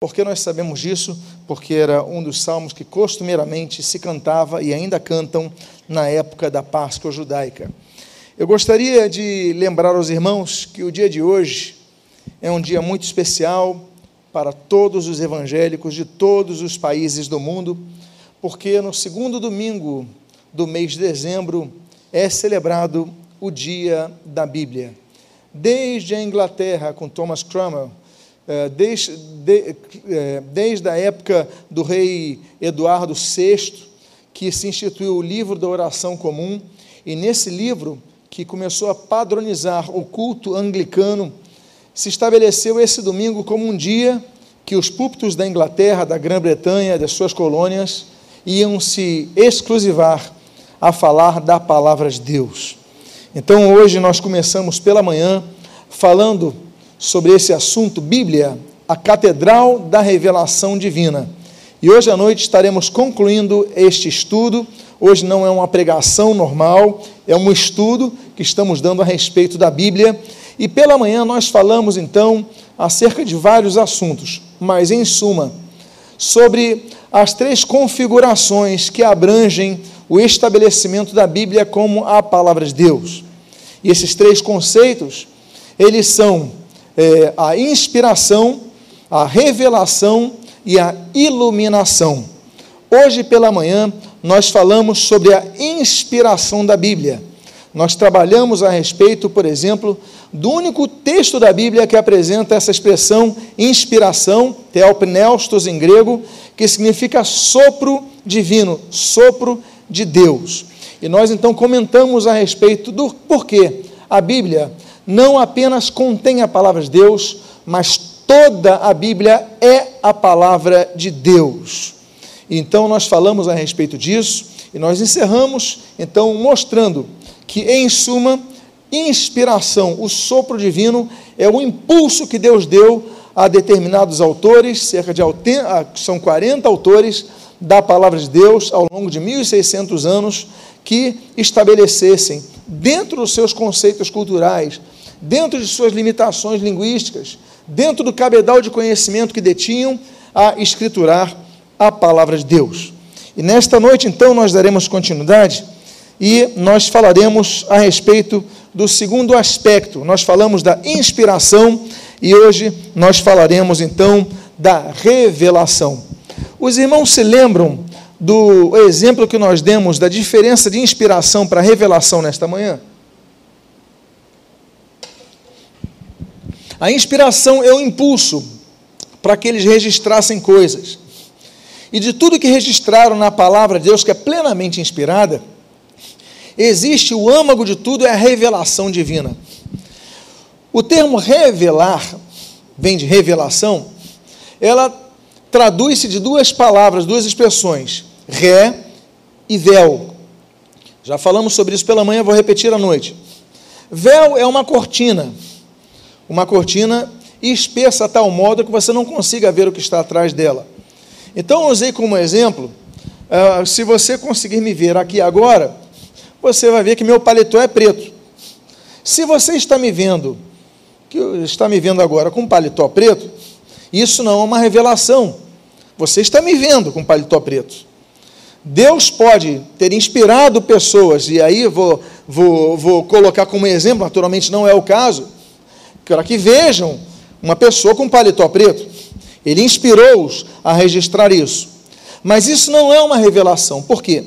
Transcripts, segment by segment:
Por que nós sabemos disso? Porque era um dos salmos que costumeiramente se cantava e ainda cantam na época da Páscoa judaica. Eu gostaria de lembrar aos irmãos que o dia de hoje é um dia muito especial para todos os evangélicos de todos os países do mundo, porque no segundo domingo do mês de dezembro é celebrado o Dia da Bíblia. Desde a Inglaterra, com Thomas Cromwell, desde, de, eh, desde a época do rei Eduardo VI, que se instituiu o livro da oração comum, e nesse livro, que começou a padronizar o culto anglicano, se estabeleceu esse domingo como um dia que os púlpitos da Inglaterra, da Grã-Bretanha, das suas colônias, iam se exclusivar a falar da palavra de Deus. Então hoje nós começamos pela manhã falando sobre esse assunto, Bíblia, a Catedral da Revelação Divina. E hoje à noite estaremos concluindo este estudo. Hoje não é uma pregação normal, é um estudo que estamos dando a respeito da Bíblia e pela manhã nós falamos então acerca de vários assuntos, mas em suma, sobre as três configurações que abrangem o estabelecimento da Bíblia como a palavra de Deus. E esses três conceitos, eles são é, a inspiração, a revelação e a iluminação. Hoje pela manhã nós falamos sobre a inspiração da Bíblia. Nós trabalhamos a respeito, por exemplo, do único texto da Bíblia que apresenta essa expressão inspiração, theopneustos em grego, que significa sopro divino, sopro de Deus. E nós então comentamos a respeito do porquê a Bíblia não apenas contém a palavra de Deus, mas toda a Bíblia é a palavra de Deus. Então nós falamos a respeito disso e nós encerramos então mostrando que em suma inspiração, o sopro divino, é o impulso que Deus deu a determinados autores, cerca de são 40 autores da palavra de Deus ao longo de 1600 anos que estabelecessem dentro dos seus conceitos culturais, dentro de suas limitações linguísticas, dentro do cabedal de conhecimento que detinham a escriturar a palavra de Deus. E nesta noite então nós daremos continuidade e nós falaremos a respeito do segundo aspecto. Nós falamos da inspiração e hoje nós falaremos então da revelação. Os irmãos se lembram do exemplo que nós demos da diferença de inspiração para revelação nesta manhã? A inspiração é o impulso para que eles registrassem coisas. E de tudo que registraram na palavra de Deus, que é plenamente inspirada, existe o âmago de tudo, é a revelação divina. O termo revelar, vem de revelação, ela traduz-se de duas palavras, duas expressões, ré e véu. Já falamos sobre isso pela manhã, vou repetir à noite. Véu é uma cortina, uma cortina espessa a tal modo que você não consiga ver o que está atrás dela. Então, eu usei como exemplo, uh, se você conseguir me ver aqui agora, você vai ver que meu paletó é preto. Se você está me vendo, que está me vendo agora com paletó preto, isso não é uma revelação. Você está me vendo com paletó preto. Deus pode ter inspirado pessoas, e aí vou, vou, vou colocar como exemplo, naturalmente não é o caso, para que vejam uma pessoa com paletó preto. Ele inspirou-os a registrar isso. Mas isso não é uma revelação. Por quê?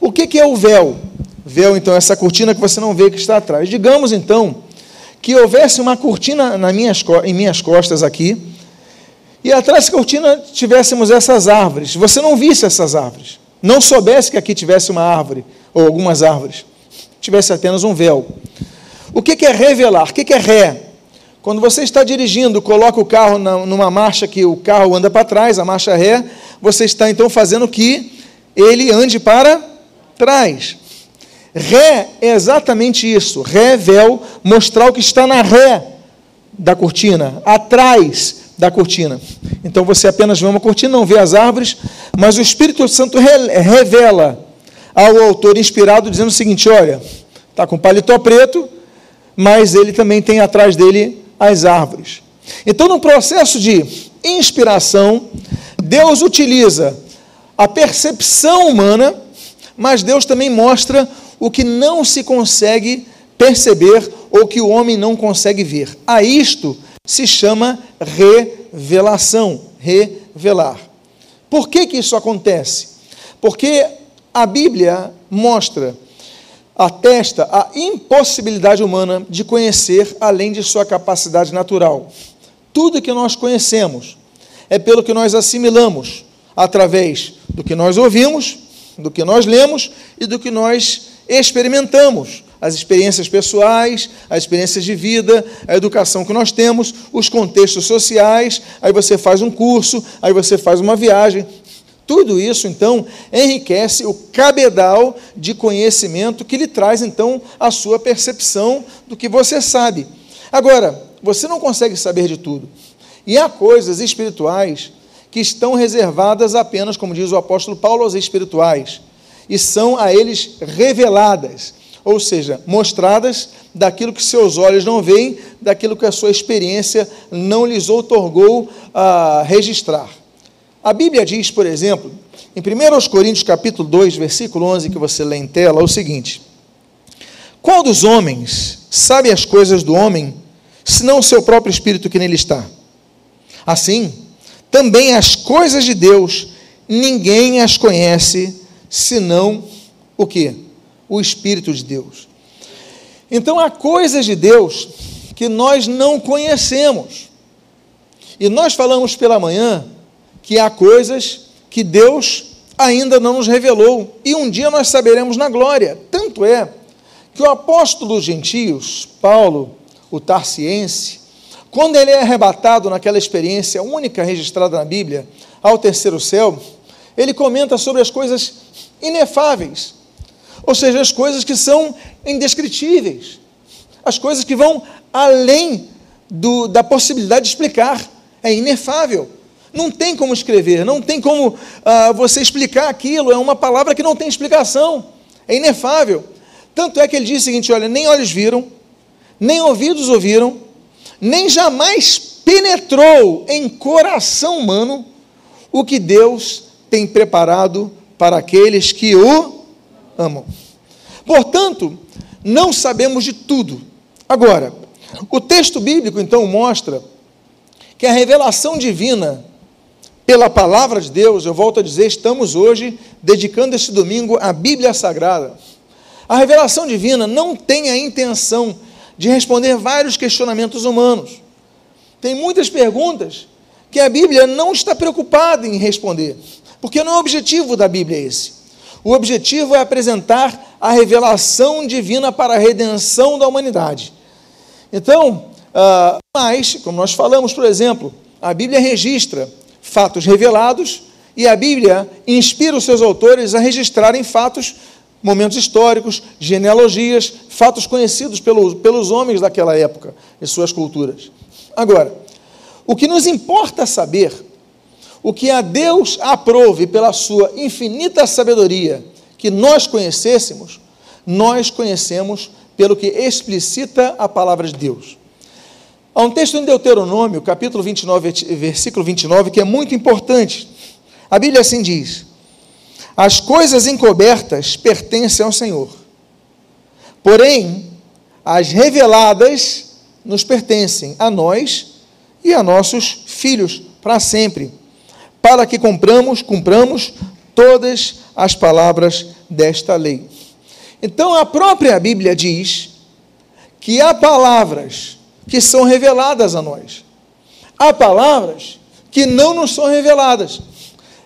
O que é o véu? Véu, então, essa cortina que você não vê que está atrás. Digamos, então, que houvesse uma cortina nas minhas, em minhas costas aqui, e atrás da cortina tivéssemos essas árvores. Você não visse essas árvores. Não soubesse que aqui tivesse uma árvore, ou algumas árvores. Tivesse apenas um véu. O que é revelar? O que é ré? Quando você está dirigindo, coloca o carro numa marcha que o carro anda para trás, a marcha ré, você está então fazendo que ele ande para trás. Ré é exatamente isso. Ré, véu, mostrar o que está na ré da cortina, atrás da cortina. Então você apenas vê uma cortina, não vê as árvores, mas o Espírito Santo revela ao autor inspirado dizendo o seguinte: olha, está com paletó preto, mas ele também tem atrás dele as árvores. Então, no processo de inspiração, Deus utiliza a percepção humana, mas Deus também mostra o que não se consegue perceber ou que o homem não consegue ver. A isto se chama revelação, revelar. Por que, que isso acontece? Porque a Bíblia mostra, atesta a impossibilidade humana de conhecer além de sua capacidade natural. Tudo que nós conhecemos é pelo que nós assimilamos, através do que nós ouvimos, do que nós lemos e do que nós experimentamos as experiências pessoais, as experiências de vida, a educação que nós temos, os contextos sociais, aí você faz um curso, aí você faz uma viagem. Tudo isso, então, enriquece o cabedal de conhecimento que lhe traz, então, a sua percepção do que você sabe. Agora, você não consegue saber de tudo. E há coisas espirituais que estão reservadas apenas, como diz o apóstolo Paulo, aos espirituais, e são a eles reveladas ou seja, mostradas daquilo que seus olhos não veem, daquilo que a sua experiência não lhes outorgou a registrar. A Bíblia diz, por exemplo, em 1 Coríntios capítulo 2, versículo 11, que você lê em tela, o seguinte: Qual dos homens sabe as coisas do homem, senão o seu próprio espírito que nele está? Assim, também as coisas de Deus, ninguém as conhece, senão o que? o Espírito de Deus. Então há coisas de Deus que nós não conhecemos. E nós falamos pela manhã que há coisas que Deus ainda não nos revelou, e um dia nós saberemos na glória. Tanto é que o apóstolo dos gentios, Paulo, o tarciense, quando ele é arrebatado naquela experiência única registrada na Bíblia, ao terceiro céu, ele comenta sobre as coisas inefáveis, ou seja, as coisas que são indescritíveis, as coisas que vão além do, da possibilidade de explicar, é inefável. Não tem como escrever, não tem como ah, você explicar aquilo, é uma palavra que não tem explicação, é inefável. Tanto é que ele diz o seguinte: olha, nem olhos viram, nem ouvidos ouviram, nem jamais penetrou em coração humano o que Deus tem preparado para aqueles que o amam. Portanto, não sabemos de tudo. Agora, o texto bíblico então mostra que a revelação divina pela palavra de Deus, eu volto a dizer, estamos hoje dedicando este domingo à Bíblia Sagrada. A revelação divina não tem a intenção de responder vários questionamentos humanos. Tem muitas perguntas que a Bíblia não está preocupada em responder, porque não é o objetivo da Bíblia esse. O objetivo é apresentar a revelação divina para a redenção da humanidade. Então, uh, mas, como nós falamos, por exemplo, a Bíblia registra fatos revelados e a Bíblia inspira os seus autores a registrarem fatos, momentos históricos, genealogias, fatos conhecidos pelos, pelos homens daquela época e suas culturas. Agora, o que nos importa saber o que a Deus aprove pela sua infinita sabedoria que nós conhecêssemos, nós conhecemos pelo que explicita a palavra de Deus. Há um texto em Deuteronômio, capítulo 29, versículo 29, que é muito importante. A Bíblia assim diz: As coisas encobertas pertencem ao Senhor, porém, as reveladas nos pertencem a nós e a nossos filhos para sempre para que cumpramos, cumpramos todas as palavras desta lei. Então a própria Bíblia diz que há palavras que são reveladas a nós. Há palavras que não nos são reveladas.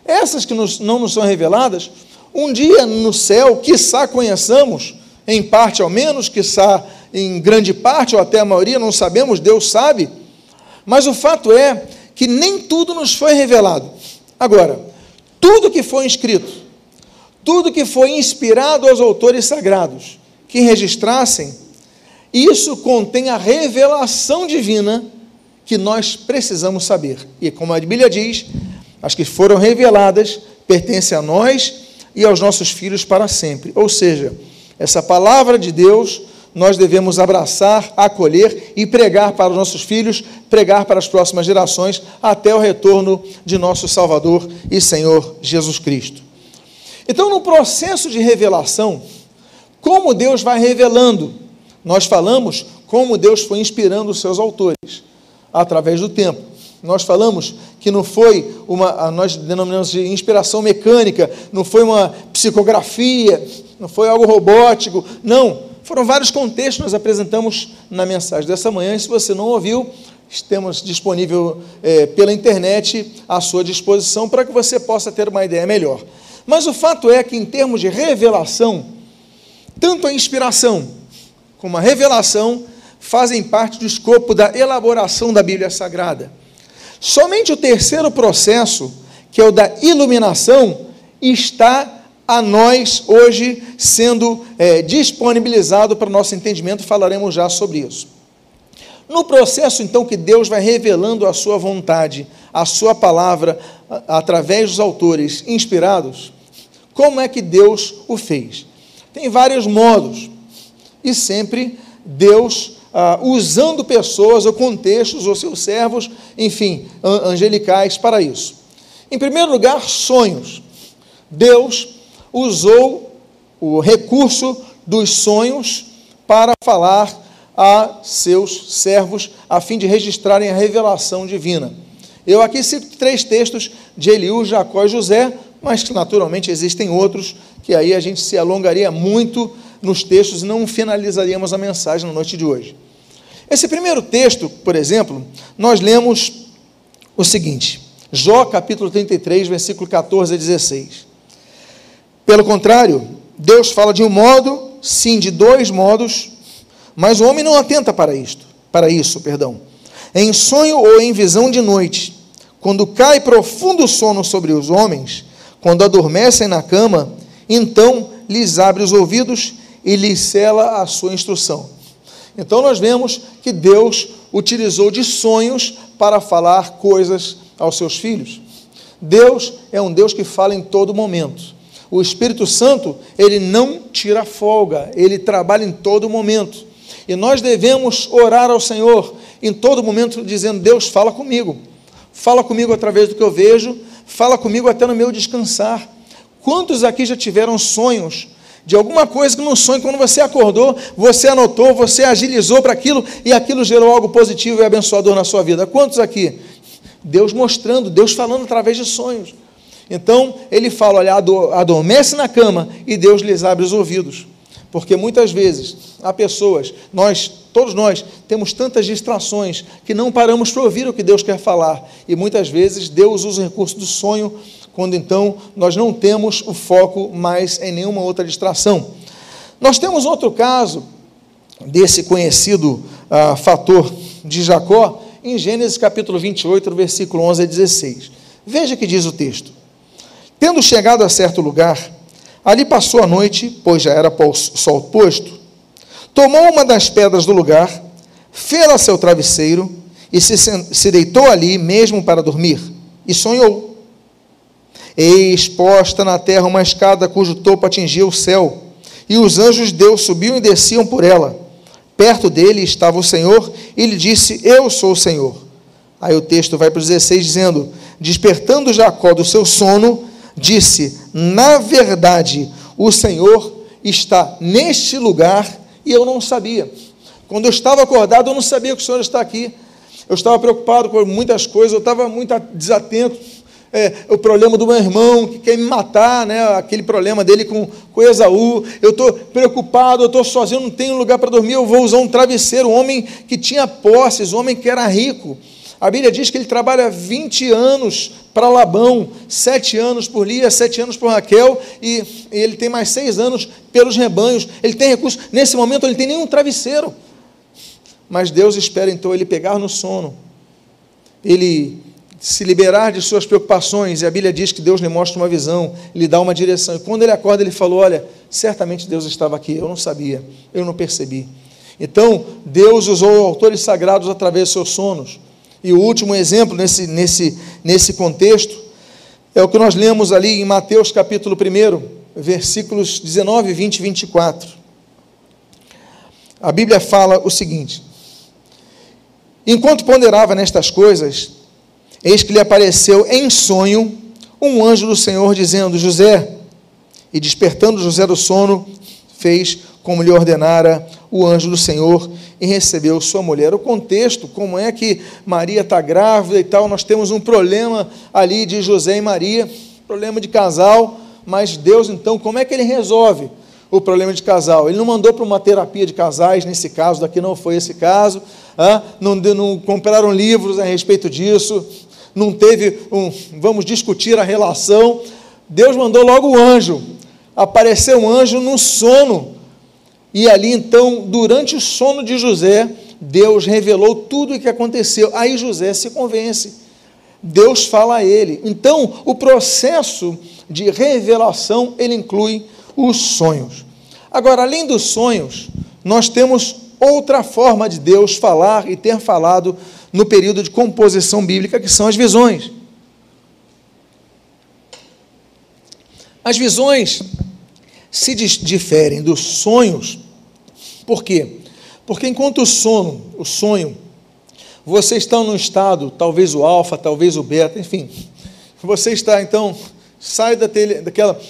Essas que nos, não nos são reveladas, um dia no céu, quiçá conheçamos, em parte ao menos, quiçá em grande parte, ou até a maioria, não sabemos, Deus sabe. Mas o fato é que nem tudo nos foi revelado. Agora, tudo que foi escrito, tudo que foi inspirado aos autores sagrados que registrassem, isso contém a revelação divina que nós precisamos saber. E como a Bíblia diz, as que foram reveladas pertencem a nós e aos nossos filhos para sempre. Ou seja, essa palavra de Deus nós devemos abraçar, acolher e pregar para os nossos filhos, pregar para as próximas gerações, até o retorno de nosso Salvador e Senhor Jesus Cristo. Então, no processo de revelação, como Deus vai revelando? Nós falamos como Deus foi inspirando os seus autores através do tempo. Nós falamos que não foi uma, nós denominamos de inspiração mecânica, não foi uma psicografia, não foi algo robótico, não. Foram vários contextos que nós apresentamos na mensagem dessa manhã, e se você não ouviu, temos disponível é, pela internet à sua disposição para que você possa ter uma ideia melhor. Mas o fato é que, em termos de revelação, tanto a inspiração como a revelação fazem parte do escopo da elaboração da Bíblia Sagrada. Somente o terceiro processo, que é o da iluminação, está a nós hoje sendo é, disponibilizado para nosso entendimento, falaremos já sobre isso. No processo, então, que Deus vai revelando a sua vontade, a sua palavra, através dos autores inspirados, como é que Deus o fez? Tem vários modos, e sempre Deus ah, usando pessoas ou contextos ou seus servos, enfim, angelicais para isso. Em primeiro lugar, sonhos. Deus usou o recurso dos sonhos para falar a seus servos, a fim de registrarem a revelação divina. Eu aqui cito três textos de Eliú, Jacó e José, mas naturalmente existem outros que aí a gente se alongaria muito nos textos não finalizaríamos a mensagem na noite de hoje. Esse primeiro texto, por exemplo, nós lemos o seguinte: Jó capítulo 33, versículo 14 a 16. Pelo contrário, Deus fala de um modo, sim, de dois modos, mas o homem não atenta para isto, para isso, perdão. Em sonho ou em visão de noite, quando cai profundo sono sobre os homens, quando adormecem na cama, então lhes abre os ouvidos e lhe cela a sua instrução. Então nós vemos que Deus utilizou de sonhos para falar coisas aos seus filhos. Deus é um Deus que fala em todo momento. O Espírito Santo, ele não tira folga, ele trabalha em todo momento. E nós devemos orar ao Senhor em todo momento, dizendo: Deus, fala comigo. Fala comigo através do que eu vejo, fala comigo até no meu descansar. Quantos aqui já tiveram sonhos de alguma coisa que no sonho, quando você acordou, você anotou, você agilizou para aquilo e aquilo gerou algo positivo e abençoador na sua vida. Quantos aqui? Deus mostrando, Deus falando através de sonhos. Então, ele fala: olha, adormece na cama e Deus lhes abre os ouvidos. Porque muitas vezes há pessoas, nós, todos nós, temos tantas distrações que não paramos para ouvir o que Deus quer falar. E muitas vezes Deus usa o recurso do sonho quando então nós não temos o foco mais em nenhuma outra distração. Nós temos outro caso desse conhecido ah, fator de Jacó em Gênesis capítulo 28, versículo 11 a 16. Veja que diz o texto: Tendo chegado a certo lugar, ali passou a noite, pois já era sol posto, tomou uma das pedras do lugar, fê-la seu travesseiro e se, se deitou ali mesmo para dormir, e sonhou. Eis posta na terra uma escada cujo topo atingia o céu, e os anjos de Deus subiam e desciam por ela. Perto dele estava o Senhor, e lhe disse: Eu sou o Senhor. Aí o texto vai para o 16 dizendo: Despertando Jacó do seu sono, disse: Na verdade, o Senhor está neste lugar e eu não sabia. Quando eu estava acordado, eu não sabia que o Senhor está aqui. Eu estava preocupado com muitas coisas, eu estava muito desatento é, o problema do meu irmão que quer me matar, né? aquele problema dele com, com Esaú. Eu estou preocupado, eu estou sozinho, não tenho lugar para dormir, eu vou usar um travesseiro. Um homem que tinha posses, um homem que era rico. A Bíblia diz que ele trabalha 20 anos para Labão, 7 anos por Lia, 7 anos por Raquel, e ele tem mais 6 anos pelos rebanhos. Ele tem recursos. Nesse momento, ele tem nenhum travesseiro. Mas Deus espera então ele pegar no sono. Ele se liberar de suas preocupações, e a Bíblia diz que Deus lhe mostra uma visão, lhe dá uma direção. E quando ele acorda, ele falou: Olha, certamente Deus estava aqui, eu não sabia, eu não percebi. Então, Deus usou autores sagrados através dos seus sonos. E o último exemplo nesse, nesse, nesse contexto é o que nós lemos ali em Mateus capítulo 1, versículos 19, 20 e 24. a Bíblia fala o seguinte: Enquanto ponderava nestas coisas, eis que lhe apareceu em sonho um anjo do Senhor dizendo: José, e despertando José do sono, fez como lhe ordenara o anjo do Senhor e recebeu sua mulher. O contexto, como é que Maria está grávida e tal, nós temos um problema ali de José e Maria, problema de casal, mas Deus então, como é que ele resolve o problema de casal? Ele não mandou para uma terapia de casais, nesse caso, daqui não foi esse caso, ah, não, não compraram livros a respeito disso, não teve um, vamos discutir a relação. Deus mandou logo o anjo, apareceu um anjo no sono e ali então, durante o sono de José, Deus revelou tudo o que aconteceu. Aí José se convence. Deus fala a ele. Então, o processo de revelação, ele inclui os sonhos. Agora, além dos sonhos, nós temos outra forma de Deus falar e ter falado no período de composição bíblica, que são as visões. As visões se diferem dos sonhos, por quê? Porque enquanto o sono, o sonho, você está num estado, talvez o alfa, talvez o beta, enfim, você está então, sai daquela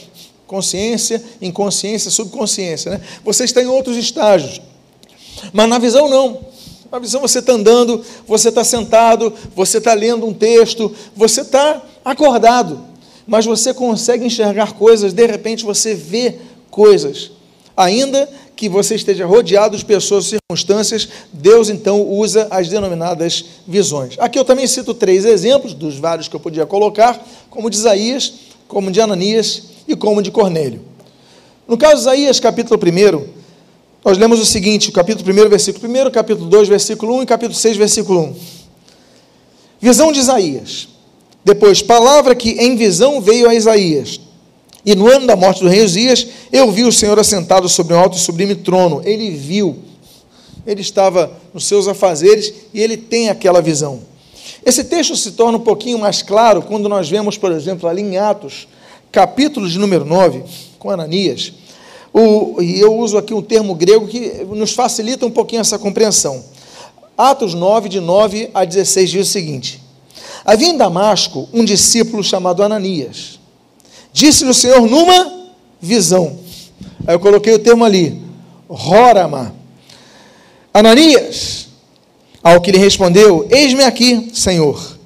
consciência, inconsciência, subconsciência, né? Você está em outros estágios. Mas na visão não. Na visão você está andando, você está sentado, você está lendo um texto, você está acordado, mas você consegue enxergar coisas, de repente você vê coisas. Ainda que você esteja rodeado de pessoas circunstâncias, Deus então usa as denominadas visões. Aqui eu também cito três exemplos, dos vários que eu podia colocar, como de Isaías, como de Ananias e como de Cornélio. No caso de Isaías, capítulo 1, nós lemos o seguinte, capítulo 1, versículo 1, capítulo 2, versículo 1 e capítulo 6, versículo 1. Visão de Isaías. Depois, palavra que em visão veio a Isaías e no ano da morte do rei Uzias, eu vi o Senhor assentado sobre um alto e sublime trono. Ele viu, ele estava nos seus afazeres e ele tem aquela visão. Esse texto se torna um pouquinho mais claro quando nós vemos, por exemplo, ali em Atos, capítulo de número 9, com Ananias. O, e eu uso aqui um termo grego que nos facilita um pouquinho essa compreensão. Atos 9, de 9 a 16, diz o seguinte: Havia em Damasco um discípulo chamado Ananias Disse-lhe o Senhor numa visão. Aí eu coloquei o termo ali, Rorama. Ananias, ao que lhe respondeu: Eis-me aqui, Senhor.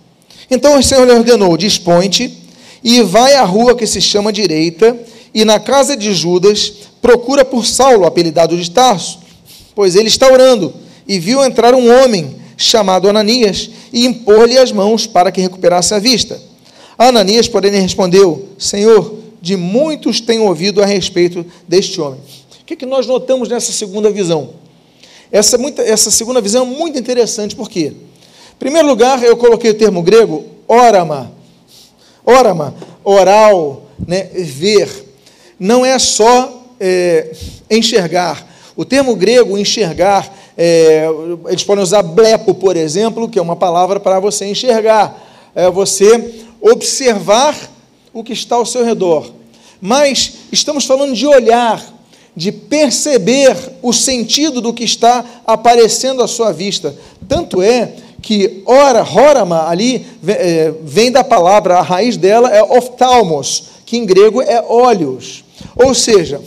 Então o Senhor lhe ordenou: Dispõe-te e vai à rua que se chama Direita, e na casa de Judas procura por Saulo, apelidado de Tarso, pois ele está orando, e viu entrar um homem chamado Ananias e impor-lhe as mãos para que recuperasse a vista. Ananias, porém, respondeu: Senhor, de muitos tenho ouvido a respeito deste homem. O que, que nós notamos nessa segunda visão? Essa, muita, essa segunda visão é muito interessante, por quê? Em primeiro lugar, eu coloquei o termo grego orama. Orama, oral, né, ver. Não é só é, enxergar. O termo grego enxergar, é, eles podem usar blepo, por exemplo, que é uma palavra para você enxergar. É você observar o que está ao seu redor. Mas estamos falando de olhar, de perceber o sentido do que está aparecendo à sua vista. Tanto é que ora, horama, ali é, vem da palavra, a raiz dela é oftalmos, que em grego é olhos. Ou seja,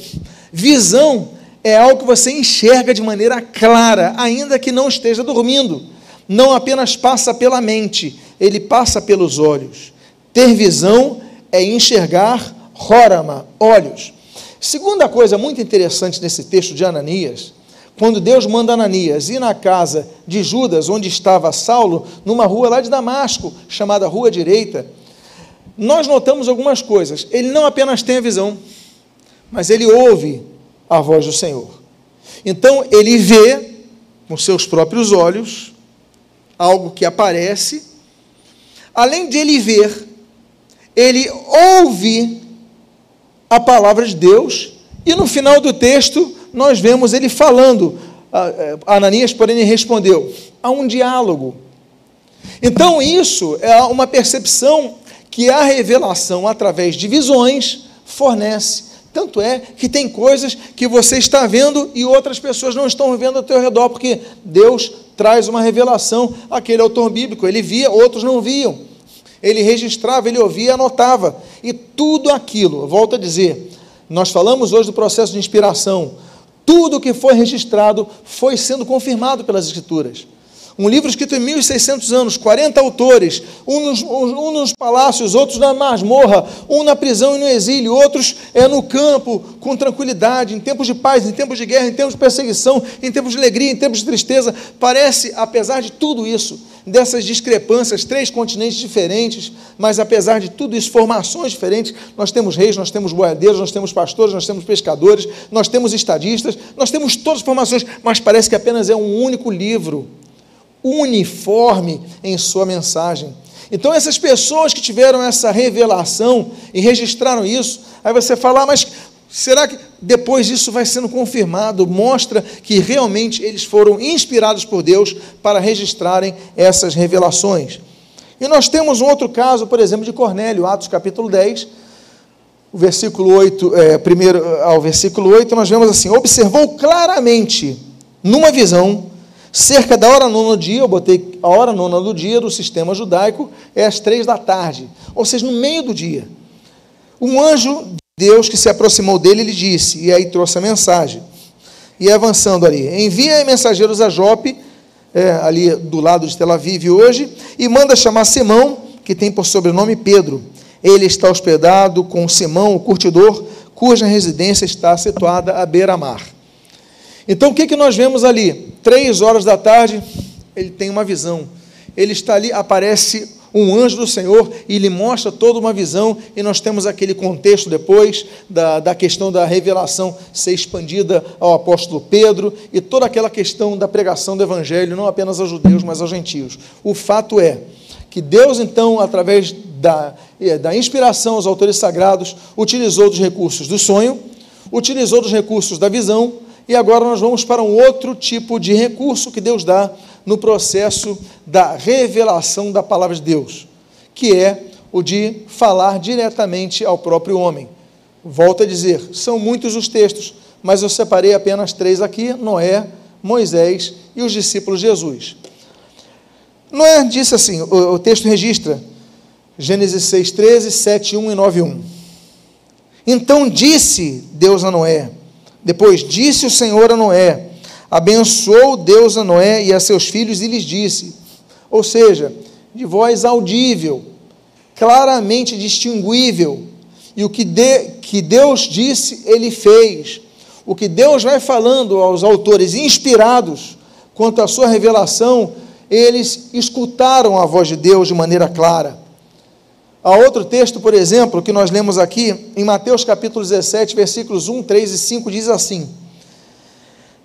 visão é algo que você enxerga de maneira clara, ainda que não esteja dormindo. Não apenas passa pela mente, ele passa pelos olhos. Ter visão é enxergar rorama, olhos. Segunda coisa muito interessante nesse texto de Ananias, quando Deus manda Ananias ir na casa de Judas, onde estava Saulo, numa rua lá de Damasco, chamada Rua Direita, nós notamos algumas coisas. Ele não apenas tem a visão, mas ele ouve a voz do Senhor. Então, ele vê com seus próprios olhos algo que aparece, além de ele ver, ele ouve a palavra de Deus, e no final do texto nós vemos ele falando. É, Ananias, porém, respondeu: há um diálogo. Então, isso é uma percepção que a revelação, através de visões, fornece. Tanto é que tem coisas que você está vendo e outras pessoas não estão vendo ao teu redor, porque Deus traz uma revelação àquele autor bíblico. Ele via, outros não viam. Ele registrava, ele ouvia, anotava. E tudo aquilo, volto a dizer, nós falamos hoje do processo de inspiração. Tudo que foi registrado foi sendo confirmado pelas Escrituras. Um livro escrito em 1600 anos, 40 autores, um nos, um nos, palácios, outros na masmorra, um na prisão e no exílio, outros é no campo, com tranquilidade, em tempos de paz, em tempos de guerra, em tempos de perseguição, em tempos de alegria, em tempos de tristeza. Parece, apesar de tudo isso, dessas discrepâncias, três continentes diferentes, mas apesar de tudo isso, formações diferentes, nós temos reis, nós temos boiadeiros, nós temos pastores, nós temos pescadores, nós temos estadistas, nós temos todas as formações, mas parece que apenas é um único livro uniforme em sua mensagem. Então, essas pessoas que tiveram essa revelação e registraram isso, aí você fala, ah, mas será que depois isso vai sendo confirmado? Mostra que realmente eles foram inspirados por Deus para registrarem essas revelações. E nós temos um outro caso, por exemplo, de Cornélio, Atos capítulo 10, o versículo 8, é, primeiro ao versículo 8, nós vemos assim: observou claramente, numa visão, Cerca da hora nona do dia, eu botei a hora nona do dia do sistema judaico, é às três da tarde, ou seja, no meio do dia. Um anjo de Deus que se aproximou dele, ele disse, e aí trouxe a mensagem. E avançando ali, envia mensageiros a Jope, é, ali do lado de Tel Aviv hoje, e manda chamar Simão, que tem por sobrenome Pedro. Ele está hospedado com Simão, o curtidor, cuja residência está situada à beira-mar. Então o que, que nós vemos ali? Três horas da tarde, ele tem uma visão. Ele está ali, aparece um anjo do Senhor e lhe mostra toda uma visão, e nós temos aquele contexto depois da, da questão da revelação ser expandida ao apóstolo Pedro e toda aquela questão da pregação do evangelho, não apenas aos judeus, mas aos gentios. O fato é que Deus, então, através da, eh, da inspiração aos autores sagrados, utilizou dos recursos do sonho, utilizou dos recursos da visão, e agora nós vamos para um outro tipo de recurso que Deus dá no processo da revelação da palavra de Deus, que é o de falar diretamente ao próprio homem. Volto a dizer, são muitos os textos, mas eu separei apenas três aqui: Noé, Moisés e os discípulos de Jesus. Noé disse assim: o, o texto registra Gênesis 6, 13, 7, 1 e 9, 1. Então disse Deus a Noé: depois disse o Senhor a Noé: Abençoou Deus a Noé e a seus filhos e lhes disse, ou seja, de voz audível, claramente distinguível, e o que, de, que Deus disse, ele fez. O que Deus vai falando aos autores inspirados quanto à sua revelação, eles escutaram a voz de Deus de maneira clara. Há outro texto, por exemplo, que nós lemos aqui, em Mateus capítulo 17, versículos 1, 3 e 5, diz assim: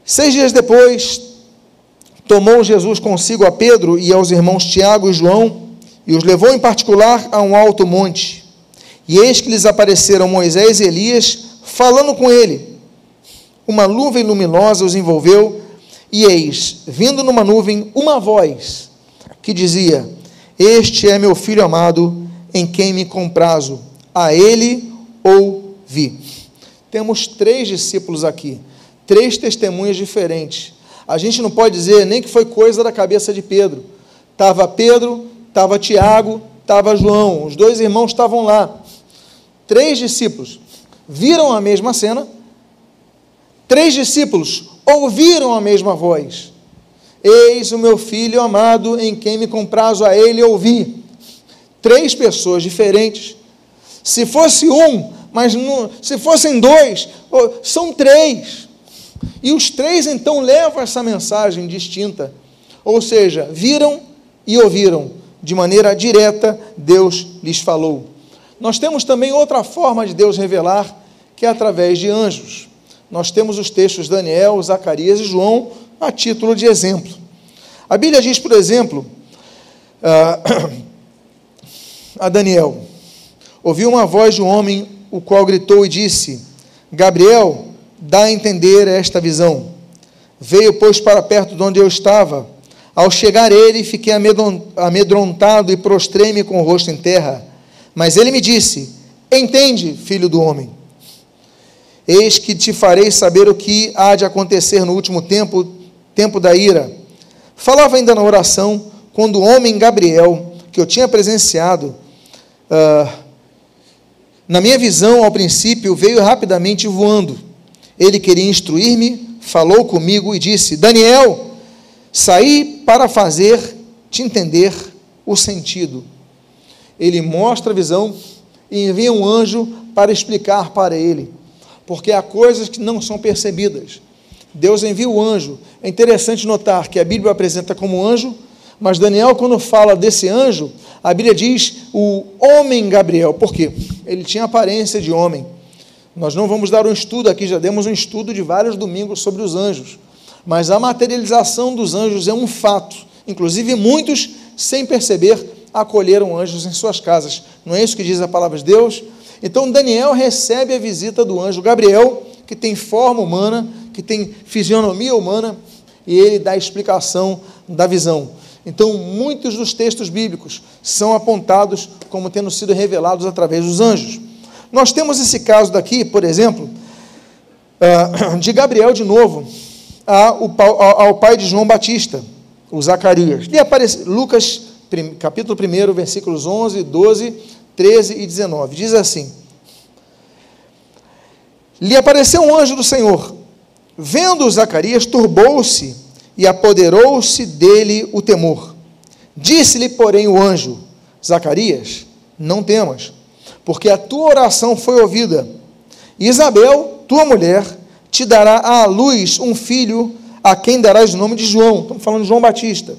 Seis dias depois, tomou Jesus consigo a Pedro e aos irmãos Tiago e João, e os levou em particular a um alto monte. E eis que lhes apareceram Moisés e Elias, falando com ele. Uma nuvem luminosa os envolveu, e eis, vindo numa nuvem, uma voz que dizia: Este é meu filho amado em quem me comprazo, a ele ouvi. Temos três discípulos aqui, três testemunhas diferentes. A gente não pode dizer nem que foi coisa da cabeça de Pedro. Estava Pedro, estava Tiago, estava João, os dois irmãos estavam lá. Três discípulos viram a mesma cena, três discípulos ouviram a mesma voz. Eis o meu filho amado, em quem me comprazo a ele ouvi três pessoas diferentes. Se fosse um, mas não, se fossem dois, são três. E os três então levam essa mensagem distinta. Ou seja, viram e ouviram. De maneira direta, Deus lhes falou. Nós temos também outra forma de Deus revelar, que é através de anjos. Nós temos os textos Daniel, Zacarias e João a título de exemplo. A Bíblia diz, por exemplo, uh, a Daniel: Ouviu uma voz de um homem, o qual gritou e disse: Gabriel, dá a entender esta visão. Veio, pois, para perto de onde eu estava. Ao chegar ele, fiquei amedrontado e prostrei-me com o rosto em terra. Mas ele me disse: Entende, filho do homem. Eis que te farei saber o que há de acontecer no último tempo, tempo da ira. Falava ainda na oração, quando o homem Gabriel, que eu tinha presenciado, uh, na minha visão, ao princípio, veio rapidamente voando. Ele queria instruir-me, falou comigo e disse: Daniel, saí para fazer te entender o sentido. Ele mostra a visão e envia um anjo para explicar para ele, porque há coisas que não são percebidas. Deus envia o anjo. É interessante notar que a Bíblia apresenta como anjo, mas Daniel, quando fala desse anjo, a Bíblia diz o homem Gabriel. Por quê? Ele tinha aparência de homem. Nós não vamos dar um estudo aqui, já demos um estudo de vários domingos sobre os anjos. Mas a materialização dos anjos é um fato. Inclusive, muitos, sem perceber, acolheram anjos em suas casas. Não é isso que diz a palavra de Deus? Então, Daniel recebe a visita do anjo Gabriel, que tem forma humana, que tem fisionomia humana, e ele dá a explicação da visão. Então, muitos dos textos bíblicos são apontados como tendo sido revelados através dos anjos. Nós temos esse caso daqui, por exemplo, ah, de Gabriel de novo, ao pai de João Batista, o Zacarias. E aparece Lucas, capítulo 1, versículos 11, 12, 13 e 19. Diz assim: Lhe apareceu um anjo do Senhor. Vendo Zacarias, turbou-se e apoderou-se dele o temor. Disse-lhe, porém, o anjo: Zacarias, não temas, porque a tua oração foi ouvida. Isabel, tua mulher, te dará à luz um filho, a quem darás o nome de João. Estamos falando de João Batista.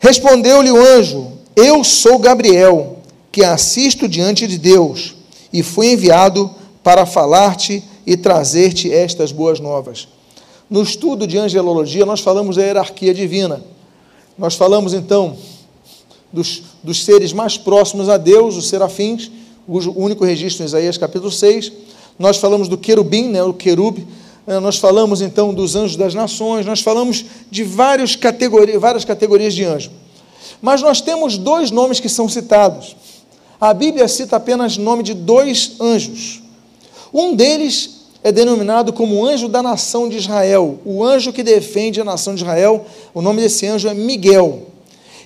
Respondeu-lhe o anjo: Eu sou Gabriel, que assisto diante de Deus, e fui enviado para falar-te e trazer-te estas boas novas. No estudo de angelologia, nós falamos da hierarquia divina. Nós falamos então dos, dos seres mais próximos a Deus, os serafins, o único registro em Isaías capítulo 6. Nós falamos do querubim, né, o querube. Eh, nós falamos então dos anjos das nações. Nós falamos de várias categorias, várias categorias de anjo. Mas nós temos dois nomes que são citados. A Bíblia cita apenas o nome de dois anjos. Um deles é denominado como anjo da nação de Israel, o anjo que defende a nação de Israel. O nome desse anjo é Miguel.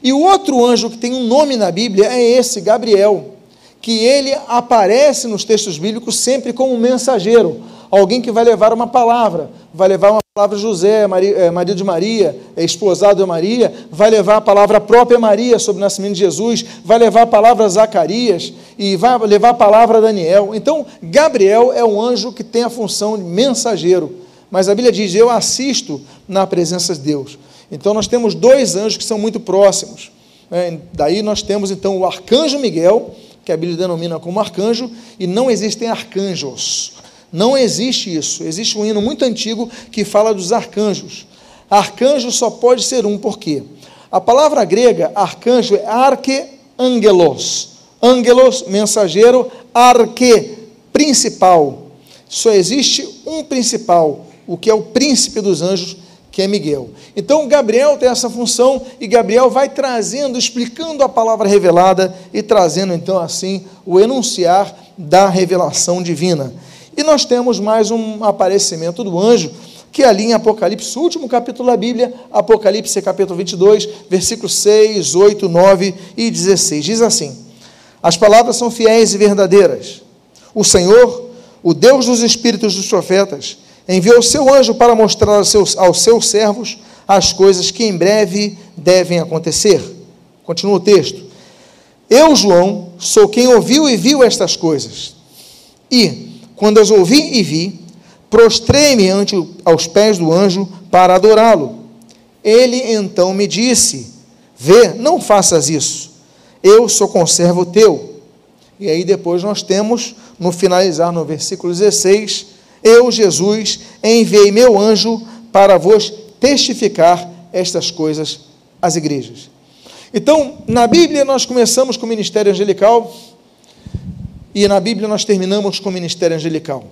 E o outro anjo que tem um nome na Bíblia é esse, Gabriel, que ele aparece nos textos bíblicos sempre como mensageiro, alguém que vai levar uma palavra, vai levar uma palavra José, é, marido de Maria, é esposado de Maria, vai levar a palavra própria Maria sobre o nascimento de Jesus, vai levar a palavra Zacarias e vai levar a palavra Daniel. Então, Gabriel é um anjo que tem a função de mensageiro, mas a Bíblia diz: Eu assisto na presença de Deus. Então, nós temos dois anjos que são muito próximos. É, daí nós temos então o arcanjo Miguel, que a Bíblia denomina como arcanjo, e não existem arcanjos. Não existe isso. Existe um hino muito antigo que fala dos arcanjos. Arcanjo só pode ser um, por quê? A palavra grega arcanjo é arque-angelos. Angelos, mensageiro, arque, principal. Só existe um principal, o que é o príncipe dos anjos, que é Miguel. Então Gabriel tem essa função e Gabriel vai trazendo, explicando a palavra revelada e trazendo então assim o enunciar da revelação divina. E nós temos mais um aparecimento do anjo, que é ali em Apocalipse, último capítulo da Bíblia, Apocalipse capítulo 22, versículos 6, 8, 9 e 16. Diz assim: As palavras são fiéis e verdadeiras. O Senhor, o Deus dos espíritos dos profetas, enviou seu anjo para mostrar aos seus, aos seus servos as coisas que em breve devem acontecer. Continua o texto. Eu, João, sou quem ouviu e viu estas coisas. E, quando as ouvi e vi, prostrei-me ante aos pés do anjo para adorá-lo. Ele então me disse: Vê, não faças isso. Eu sou conservo teu. E aí depois nós temos, no finalizar no versículo 16, eu, Jesus, enviei meu anjo para vos testificar estas coisas às igrejas. Então, na Bíblia nós começamos com o ministério angelical, e na Bíblia nós terminamos com o ministério angelical.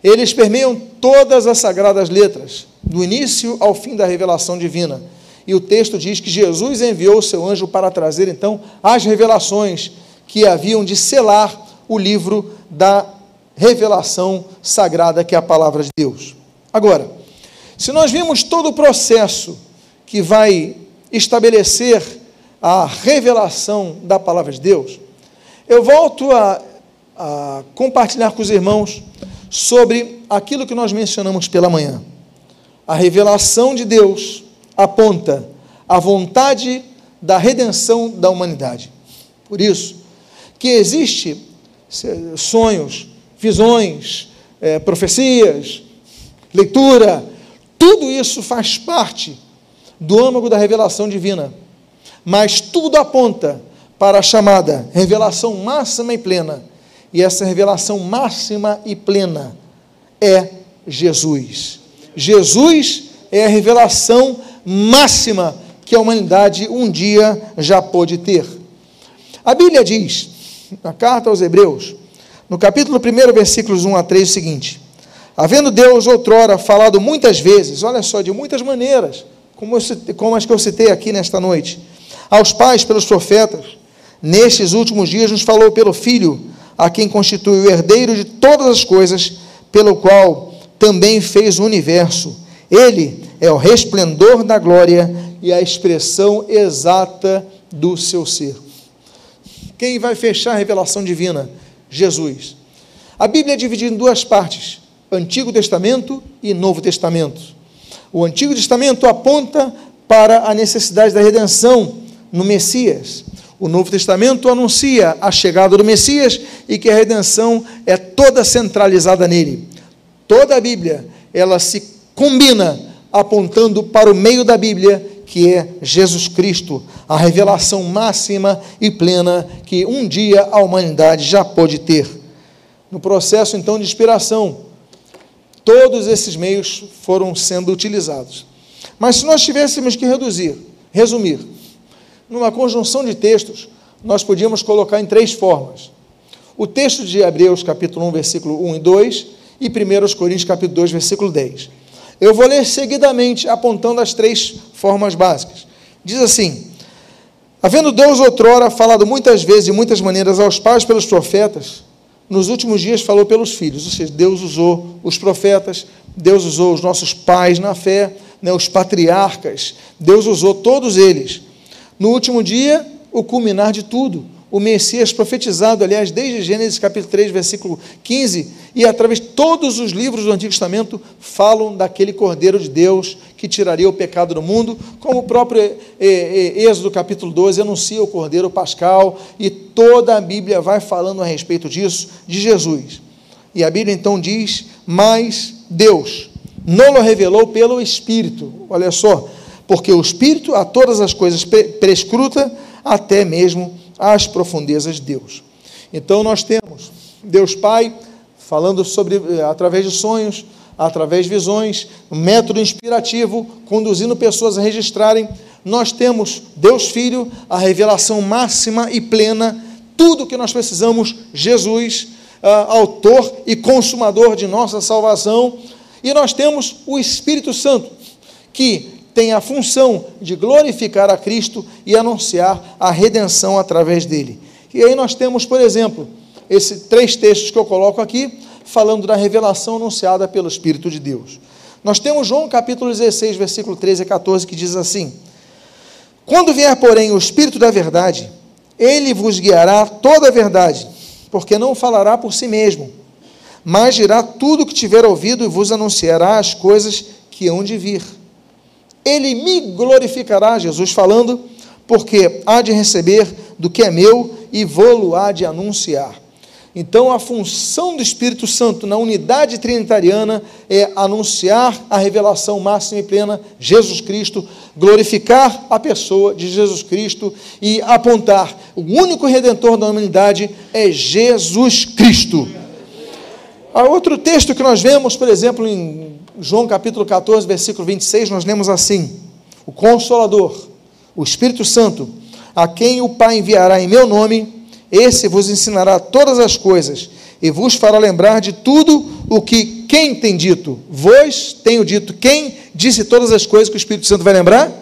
Eles permeiam todas as sagradas letras, do início ao fim da revelação divina. E o texto diz que Jesus enviou o seu anjo para trazer então as revelações que haviam de selar o livro da revelação sagrada que é a palavra de Deus. Agora, se nós vimos todo o processo que vai estabelecer a revelação da palavra de Deus, eu volto a, a compartilhar com os irmãos sobre aquilo que nós mencionamos pela manhã. A revelação de Deus aponta a vontade da redenção da humanidade. Por isso, que existe sonhos, visões, é, profecias, leitura, tudo isso faz parte do âmago da revelação divina. Mas tudo aponta para a chamada revelação máxima e plena. E essa revelação máxima e plena é Jesus. Jesus é a revelação máxima que a humanidade um dia já pôde ter. A Bíblia diz, na carta aos Hebreus, no capítulo 1, versículos 1 a 3, o seguinte: Havendo Deus outrora falado muitas vezes, olha só, de muitas maneiras, como, eu, como as que eu citei aqui nesta noite, aos pais pelos profetas, nestes últimos dias nos falou pelo Filho, a quem constitui o herdeiro de todas as coisas, pelo qual também fez o universo. Ele é o resplendor da glória e a expressão exata do seu ser. Quem vai fechar a revelação divina? Jesus. A Bíblia é dividida em duas partes: Antigo Testamento e Novo Testamento. O Antigo Testamento aponta para a necessidade da redenção no Messias. O Novo Testamento anuncia a chegada do Messias e que a redenção é toda centralizada nele. Toda a Bíblia, ela se combina apontando para o meio da Bíblia, que é Jesus Cristo, a revelação máxima e plena que um dia a humanidade já pôde ter. No processo então de inspiração, Todos esses meios foram sendo utilizados. Mas se nós tivéssemos que reduzir, resumir, numa conjunção de textos, nós podíamos colocar em três formas. O texto de Hebreus, capítulo 1, versículo 1 e 2, e 1 Coríntios, capítulo 2, versículo 10. Eu vou ler seguidamente, apontando as três formas básicas. Diz assim: Havendo Deus outrora falado muitas vezes e muitas maneiras aos pais pelos profetas, nos últimos dias falou pelos filhos, ou seja, Deus usou os profetas, Deus usou os nossos pais na fé, né, os patriarcas, Deus usou todos eles. No último dia, o culminar de tudo, o Messias profetizado, aliás, desde Gênesis capítulo 3, versículo 15, e através de todos os livros do Antigo Testamento falam daquele Cordeiro de Deus que tiraria o pecado do mundo, como o próprio eh, eh, Êxodo capítulo 12 anuncia o Cordeiro Pascal, e toda a Bíblia vai falando a respeito disso, de Jesus. E a Bíblia então diz: Mas Deus não o revelou pelo Espírito, olha só, porque o Espírito a todas as coisas prescruta, até mesmo às profundezas de Deus. Então nós temos Deus Pai falando sobre eh, através de sonhos, através de visões, método inspirativo, conduzindo pessoas a registrarem. Nós temos Deus Filho, a revelação máxima e plena, tudo o que nós precisamos, Jesus, uh, autor e consumador de nossa salvação. E nós temos o Espírito Santo, que tem a função de glorificar a Cristo e anunciar a redenção através dele. E aí nós temos, por exemplo, esses três textos que eu coloco aqui, falando da revelação anunciada pelo Espírito de Deus. Nós temos João capítulo 16, versículo 13 a 14, que diz assim: Quando vier, porém, o Espírito da verdade, ele vos guiará toda a verdade, porque não falará por si mesmo, mas dirá tudo o que tiver ouvido e vos anunciará as coisas que hão de vir ele me glorificará, Jesus falando, porque há de receber do que é meu e vou-lo há de anunciar. Então, a função do Espírito Santo na unidade trinitariana é anunciar a revelação máxima e plena, Jesus Cristo, glorificar a pessoa de Jesus Cristo e apontar o único redentor da humanidade é Jesus Cristo. Há outro texto que nós vemos, por exemplo, em João capítulo 14, versículo 26, nós lemos assim: O Consolador, o Espírito Santo, a quem o Pai enviará em meu nome, esse vos ensinará todas as coisas e vos fará lembrar de tudo o que quem tem dito. Vós tenho dito. Quem disse todas as coisas que o Espírito Santo vai lembrar?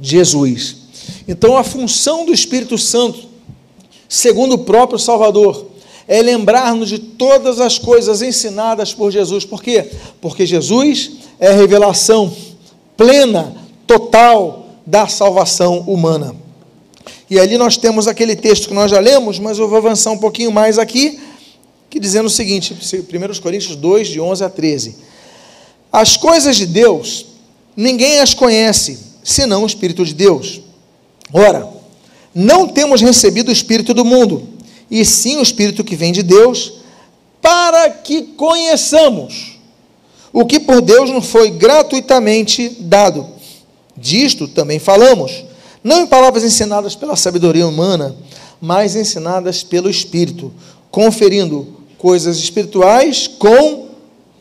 Jesus. Então a função do Espírito Santo, segundo o próprio Salvador, é lembrar-nos de todas as coisas ensinadas por Jesus. Por quê? Porque Jesus é a revelação plena, total da salvação humana. E ali nós temos aquele texto que nós já lemos, mas eu vou avançar um pouquinho mais aqui, que dizendo o seguinte, 1 Coríntios 2, de 11 a 13. As coisas de Deus, ninguém as conhece, senão o Espírito de Deus. Ora, não temos recebido o Espírito do mundo, e sim o Espírito que vem de Deus, para que conheçamos o que por Deus nos foi gratuitamente dado. Disto também falamos, não em palavras ensinadas pela sabedoria humana, mas ensinadas pelo Espírito, conferindo coisas espirituais com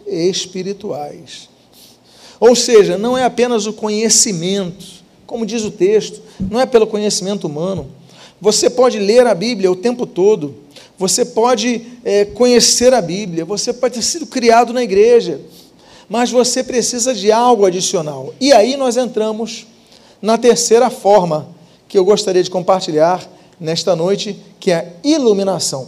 espirituais. Ou seja, não é apenas o conhecimento, como diz o texto, não é pelo conhecimento humano. Você pode ler a Bíblia o tempo todo, você pode é, conhecer a Bíblia, você pode ter sido criado na igreja, mas você precisa de algo adicional. E aí nós entramos na terceira forma que eu gostaria de compartilhar nesta noite, que é a iluminação.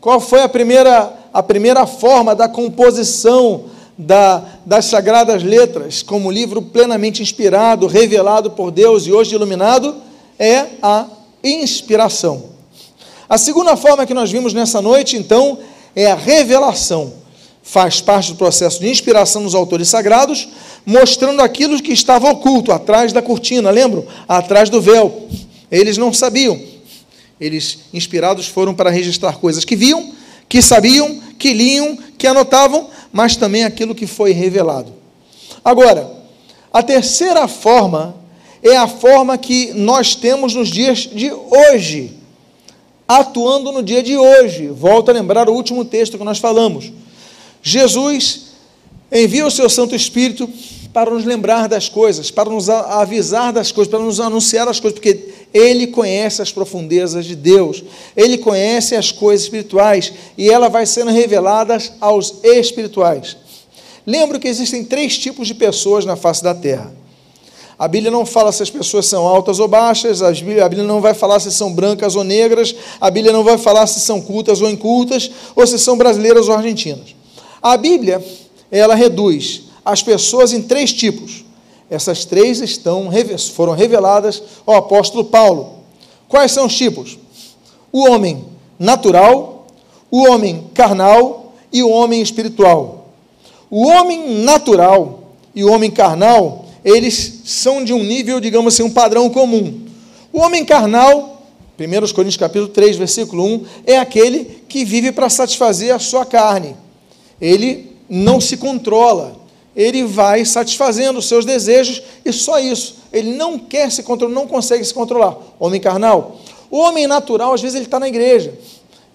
Qual foi a primeira, a primeira forma da composição da, das Sagradas Letras, como livro plenamente inspirado, revelado por Deus e hoje iluminado? É a inspiração. A segunda forma que nós vimos nessa noite, então, é a revelação. Faz parte do processo de inspiração dos autores sagrados, mostrando aquilo que estava oculto, atrás da cortina, lembram? Atrás do véu. Eles não sabiam. Eles, inspirados, foram para registrar coisas que viam, que sabiam, que liam, que anotavam, mas também aquilo que foi revelado. Agora, a terceira forma é a forma que nós temos nos dias de hoje, atuando no dia de hoje. Volto a lembrar o último texto que nós falamos. Jesus envia o seu Santo Espírito para nos lembrar das coisas, para nos avisar das coisas, para nos anunciar as coisas, porque Ele conhece as profundezas de Deus, Ele conhece as coisas espirituais e ela vai sendo reveladas aos espirituais. Lembro que existem três tipos de pessoas na face da terra. A Bíblia não fala se as pessoas são altas ou baixas, a Bíblia, não vai falar se são brancas ou negras, a Bíblia não vai falar se são cultas ou incultas, ou se são brasileiras ou argentinas. A Bíblia, ela reduz as pessoas em três tipos. Essas três estão, foram reveladas ao apóstolo Paulo. Quais são os tipos? O homem natural, o homem carnal e o homem espiritual. O homem natural e o homem carnal eles são de um nível, digamos assim, um padrão comum. O homem carnal, 1 Coríntios capítulo 3, versículo 1, é aquele que vive para satisfazer a sua carne. Ele não se controla, ele vai satisfazendo os seus desejos e só isso. Ele não quer se controlar, não consegue se controlar. Homem carnal. O homem natural, às vezes, ele está na igreja.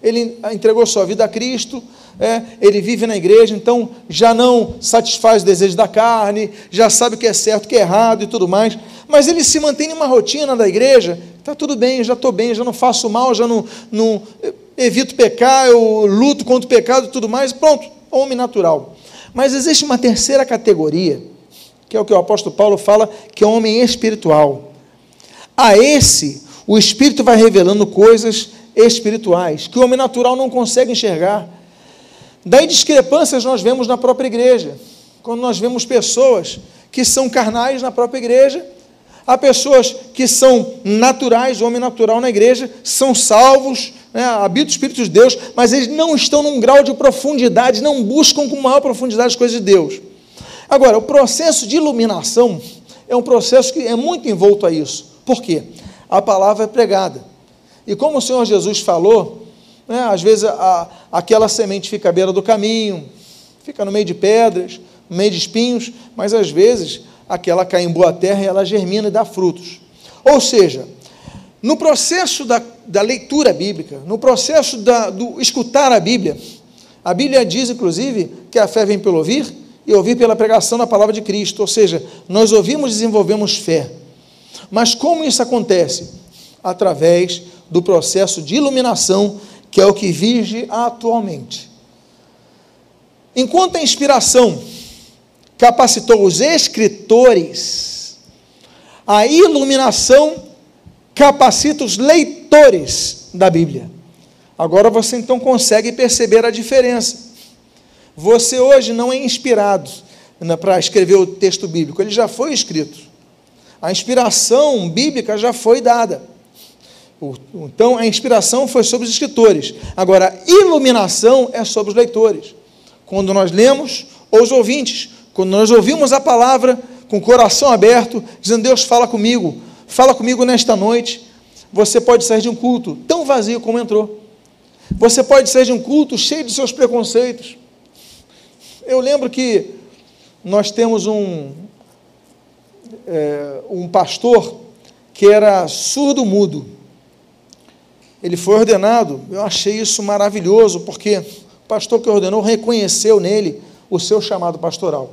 Ele entregou sua vida a Cristo, é, ele vive na igreja, então já não satisfaz o desejo da carne, já sabe o que é certo, o que é errado e tudo mais, mas ele se mantém numa rotina da igreja, está tudo bem, já estou bem, já não faço mal, já não, não evito pecar, eu luto contra o pecado e tudo mais, pronto, homem natural. Mas existe uma terceira categoria, que é o que o apóstolo Paulo fala, que é o homem espiritual. A esse, o Espírito vai revelando coisas espirituais que o homem natural não consegue enxergar. Daí discrepâncias nós vemos na própria igreja. Quando nós vemos pessoas que são carnais na própria igreja, há pessoas que são naturais, homem natural na igreja, são salvos, né, habitam o Espírito de Deus, mas eles não estão num grau de profundidade, não buscam com maior profundidade as coisas de Deus. Agora, o processo de iluminação é um processo que é muito envolto a isso. Por quê? A palavra é pregada. E como o Senhor Jesus falou, né? Às vezes a, aquela semente fica à beira do caminho, fica no meio de pedras, no meio de espinhos, mas às vezes aquela cai em boa terra e ela germina e dá frutos. Ou seja, no processo da, da leitura bíblica, no processo da, do escutar a Bíblia, a Bíblia diz, inclusive, que a fé vem pelo ouvir e ouvir pela pregação da palavra de Cristo. Ou seja, nós ouvimos e desenvolvemos fé. Mas como isso acontece? Através do processo de iluminação que é o que vige atualmente. Enquanto a inspiração capacitou os escritores, a iluminação capacita os leitores da Bíblia. Agora você então consegue perceber a diferença. Você hoje não é inspirado né, para escrever o texto bíblico, ele já foi escrito. A inspiração bíblica já foi dada. Então, a inspiração foi sobre os escritores. Agora, a iluminação é sobre os leitores. Quando nós lemos, ou os ouvintes, quando nós ouvimos a palavra com o coração aberto, dizendo: Deus, fala comigo, fala comigo nesta noite. Você pode sair de um culto tão vazio como entrou. Você pode sair de um culto cheio de seus preconceitos. Eu lembro que nós temos um, é, um pastor que era surdo-mudo. Ele foi ordenado, eu achei isso maravilhoso, porque o pastor que ordenou reconheceu nele o seu chamado pastoral.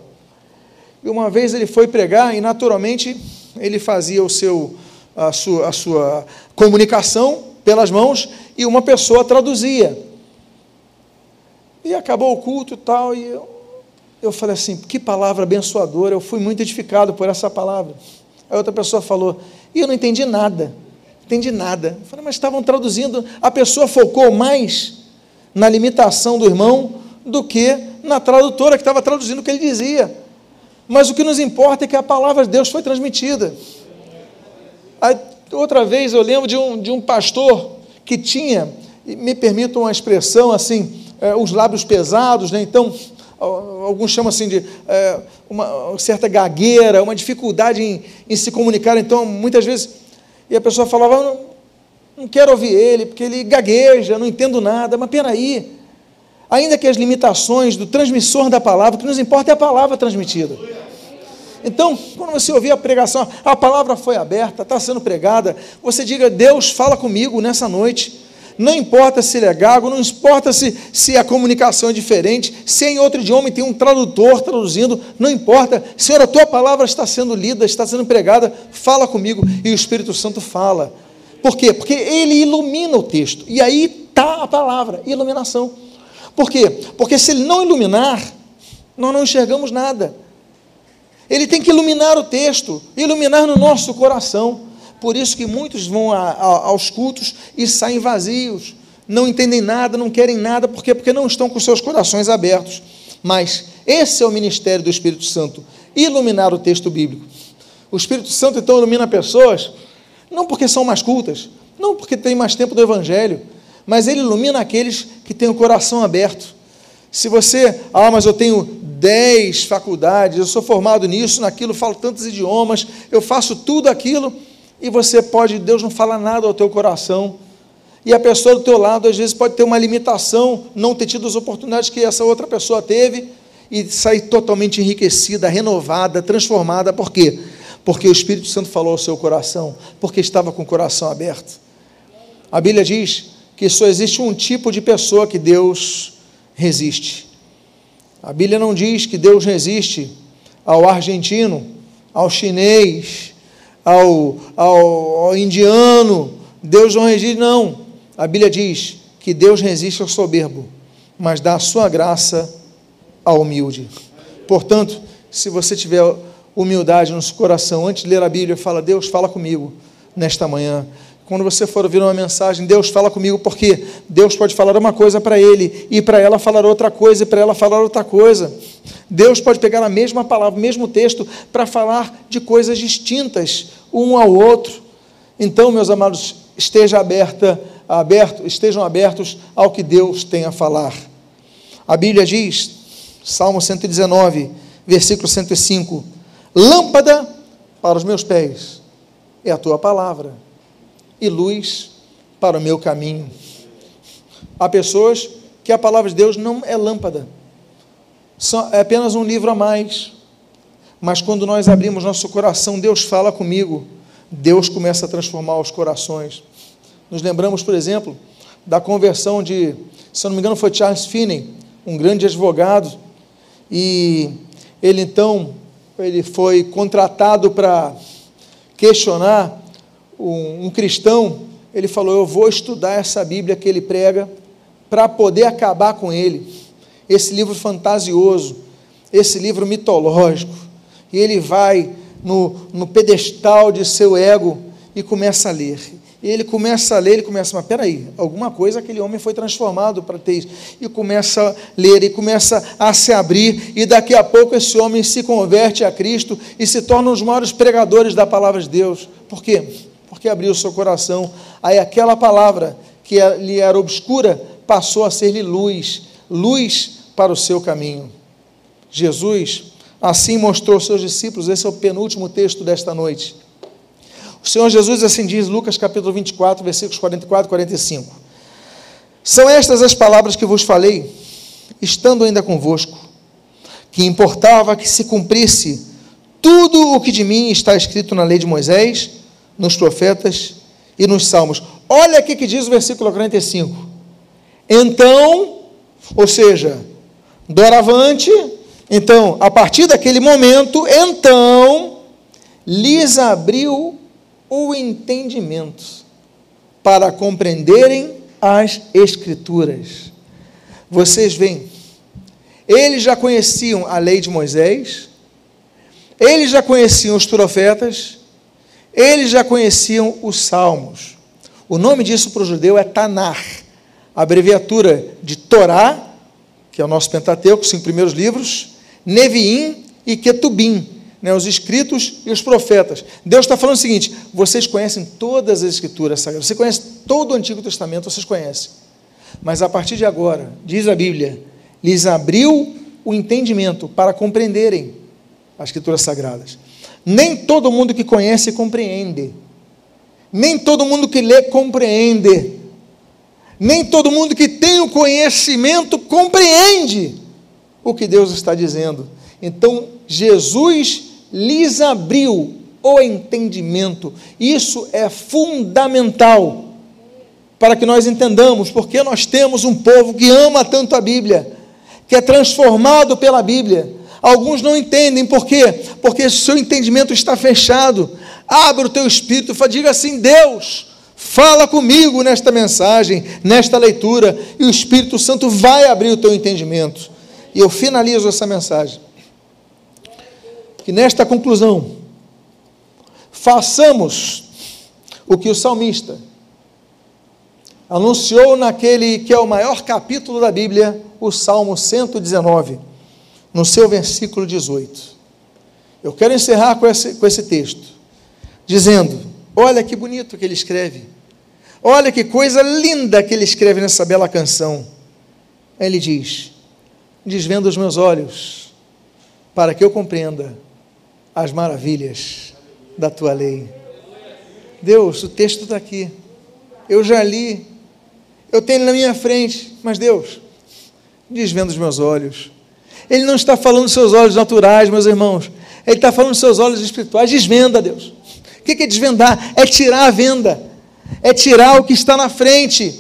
E uma vez ele foi pregar e, naturalmente, ele fazia o seu, a, sua, a sua comunicação pelas mãos e uma pessoa traduzia. E acabou o culto e tal, e eu, eu falei assim: que palavra abençoadora, eu fui muito edificado por essa palavra. Aí outra pessoa falou: e eu não entendi nada, entendi nada. Eu falei, mas estavam traduzindo, a pessoa focou mais na limitação do irmão do que na tradutora que estava traduzindo o que ele dizia. Mas o que nos importa é que a palavra de Deus foi transmitida. Aí, outra vez eu lembro de um, de um pastor que tinha, me permitam uma expressão assim, é, os lábios pesados, né? então alguns chamam assim de é, uma certa gagueira, uma dificuldade em, em, se comunicar. Então, muitas vezes, e a pessoa falava, não, não quero ouvir ele, porque ele gagueja, não entendo nada. Mas peraí, ainda que as limitações do transmissor da palavra, o que nos importa é a palavra transmitida. Então, quando você ouvir a pregação, a palavra foi aberta, está sendo pregada, você diga: Deus, fala comigo nessa noite. Não importa se ele é gago, não importa se, se a comunicação é diferente, se em outro idioma tem um tradutor traduzindo, não importa. Senhor, a tua palavra está sendo lida, está sendo pregada, fala comigo. E o Espírito Santo fala. Por quê? Porque ele ilumina o texto. E aí está a palavra, iluminação. Por quê? Porque se ele não iluminar, nós não enxergamos nada. Ele tem que iluminar o texto, iluminar no nosso coração. Por isso que muitos vão a, a, aos cultos e saem vazios, não entendem nada, não querem nada, por quê? Porque não estão com seus corações abertos. Mas esse é o ministério do Espírito Santo, iluminar o texto bíblico. O Espírito Santo então ilumina pessoas, não porque são mais cultas, não porque têm mais tempo do Evangelho, mas ele ilumina aqueles que têm o coração aberto. Se você, ah, mas eu tenho dez faculdades, eu sou formado nisso, naquilo, falo tantos idiomas, eu faço tudo aquilo, e você pode, Deus não fala nada ao teu coração. E a pessoa do teu lado, às vezes, pode ter uma limitação, não ter tido as oportunidades que essa outra pessoa teve, e sair totalmente enriquecida, renovada, transformada. Por quê? Porque o Espírito Santo falou ao seu coração, porque estava com o coração aberto. A Bíblia diz que só existe um tipo de pessoa que Deus resiste. A Bíblia não diz que Deus resiste ao argentino, ao chinês, ao, ao, ao indiano, Deus não resiste, não. A Bíblia diz que Deus resiste ao soberbo, mas dá a sua graça ao humilde. Portanto, se você tiver humildade no seu coração, antes de ler a Bíblia, fala: Deus, fala comigo nesta manhã. Quando você for ouvir uma mensagem, Deus fala comigo, porque Deus pode falar uma coisa para ele, e para ela falar outra coisa, e para ela falar outra coisa. Deus pode pegar a mesma palavra, o mesmo texto, para falar de coisas distintas um ao outro. Então, meus amados, esteja aberta, aberto, estejam abertos ao que Deus tem a falar. A Bíblia diz, Salmo 119, versículo 105: Lâmpada para os meus pés é a tua palavra, e luz para o meu caminho. Há pessoas que a palavra de Deus não é lâmpada é apenas um livro a mais. Mas quando nós abrimos nosso coração, Deus fala comigo, Deus começa a transformar os corações. Nos lembramos, por exemplo, da conversão de, se não me engano, foi Charles Finney, um grande advogado, e ele então ele foi contratado para questionar um, um cristão. Ele falou: Eu vou estudar essa Bíblia que ele prega para poder acabar com ele esse livro fantasioso, esse livro mitológico, e ele vai no, no pedestal de seu ego e começa a ler. E ele começa a ler, ele começa, mas peraí, alguma coisa aquele homem foi transformado para ter isso. E começa a ler, e começa a se abrir, e daqui a pouco esse homem se converte a Cristo e se torna um dos maiores pregadores da palavra de Deus. Por quê? Porque abriu seu coração. Aí aquela palavra que lhe era obscura passou a ser-lhe luz, luz para o seu caminho. Jesus assim mostrou aos seus discípulos, esse é o penúltimo texto desta noite o Senhor Jesus assim diz, Lucas capítulo 24, versículos 44 e 45. São estas as palavras que vos falei, estando ainda convosco, que importava que se cumprisse tudo o que de mim está escrito na lei de Moisés, nos profetas e nos salmos. Olha aqui que diz o versículo 45. Então, ou seja, doravante, então, a partir daquele momento, então, lhes abriu o entendimento para compreenderem as Escrituras. Vocês veem, eles já conheciam a lei de Moisés, eles já conheciam os profetas, eles já conheciam os salmos. O nome disso para o judeu é Tanar, abreviatura de Torá, que é o nosso Pentateuco, cinco primeiros livros, Neviim e Ketubim, né, os escritos e os profetas. Deus está falando o seguinte: vocês conhecem todas as escrituras sagradas, você conhece todo o Antigo Testamento, vocês conhecem. Mas a partir de agora, diz a Bíblia, lhes abriu o entendimento para compreenderem as escrituras sagradas. Nem todo mundo que conhece compreende. Nem todo mundo que lê compreende. Nem todo mundo que tem o conhecimento compreende o que Deus está dizendo. Então, Jesus lhes abriu o entendimento. Isso é fundamental para que nós entendamos porque nós temos um povo que ama tanto a Bíblia, que é transformado pela Bíblia. Alguns não entendem por quê? Porque seu entendimento está fechado. Abra o teu espírito, diga assim: Deus, fala comigo nesta mensagem, nesta leitura, e o Espírito Santo vai abrir o teu entendimento. E eu finalizo essa mensagem que nesta conclusão façamos o que o salmista anunciou naquele que é o maior capítulo da Bíblia, o Salmo 119, no seu versículo 18. Eu quero encerrar com esse, com esse texto, dizendo: Olha que bonito que ele escreve, olha que coisa linda que ele escreve nessa bela canção. Ele diz: Desvendo os meus olhos, para que eu compreenda as maravilhas da tua lei. Deus, o texto está aqui. Eu já li. Eu tenho na minha frente. Mas Deus, desvenda os meus olhos. Ele não está falando dos seus olhos naturais, meus irmãos. Ele está falando dos seus olhos espirituais. Desvenda, Deus. O que é desvendar? É tirar a venda. É tirar o que está na frente.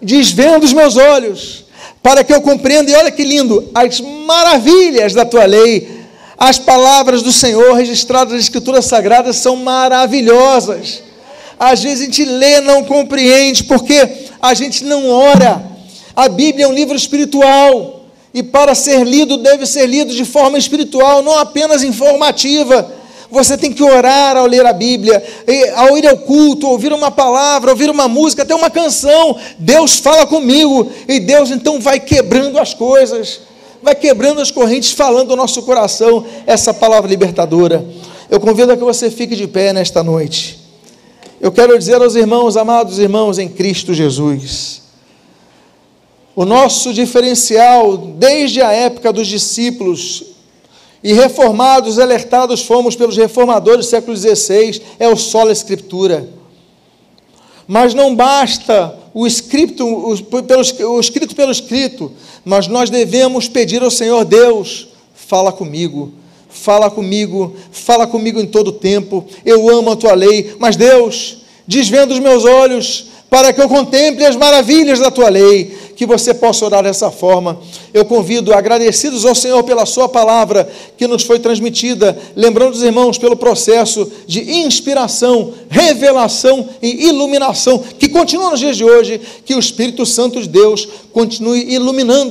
Desvenda os meus olhos. Para que eu compreenda, e olha que lindo, as maravilhas da tua lei as palavras do Senhor registradas nas Escrituras Sagradas são maravilhosas. Às vezes a gente lê, não compreende, porque a gente não ora. A Bíblia é um livro espiritual. E para ser lido, deve ser lido de forma espiritual, não apenas informativa. Você tem que orar ao ler a Bíblia, ao ir ao culto, ouvir uma palavra, ouvir uma música, até uma canção. Deus fala comigo e Deus então vai quebrando as coisas vai quebrando as correntes, falando ao nosso coração essa palavra libertadora. Eu convido a que você fique de pé nesta noite. Eu quero dizer aos irmãos, amados irmãos em Cristo Jesus, o nosso diferencial, desde a época dos discípulos, e reformados, alertados fomos pelos reformadores do século XVI, é o solo escritura. Mas não basta o escrito, o, pelo, o escrito pelo escrito, mas nós devemos pedir ao Senhor Deus, fala comigo, fala comigo, fala comigo em todo tempo. Eu amo a tua lei, mas Deus, desvenda os meus olhos para que eu contemple as maravilhas da tua lei que você possa orar dessa forma. Eu convido, agradecidos ao Senhor pela Sua palavra que nos foi transmitida, lembrando os irmãos pelo processo de inspiração, revelação e iluminação que continua nos dias de hoje, que o Espírito Santo de Deus continue iluminando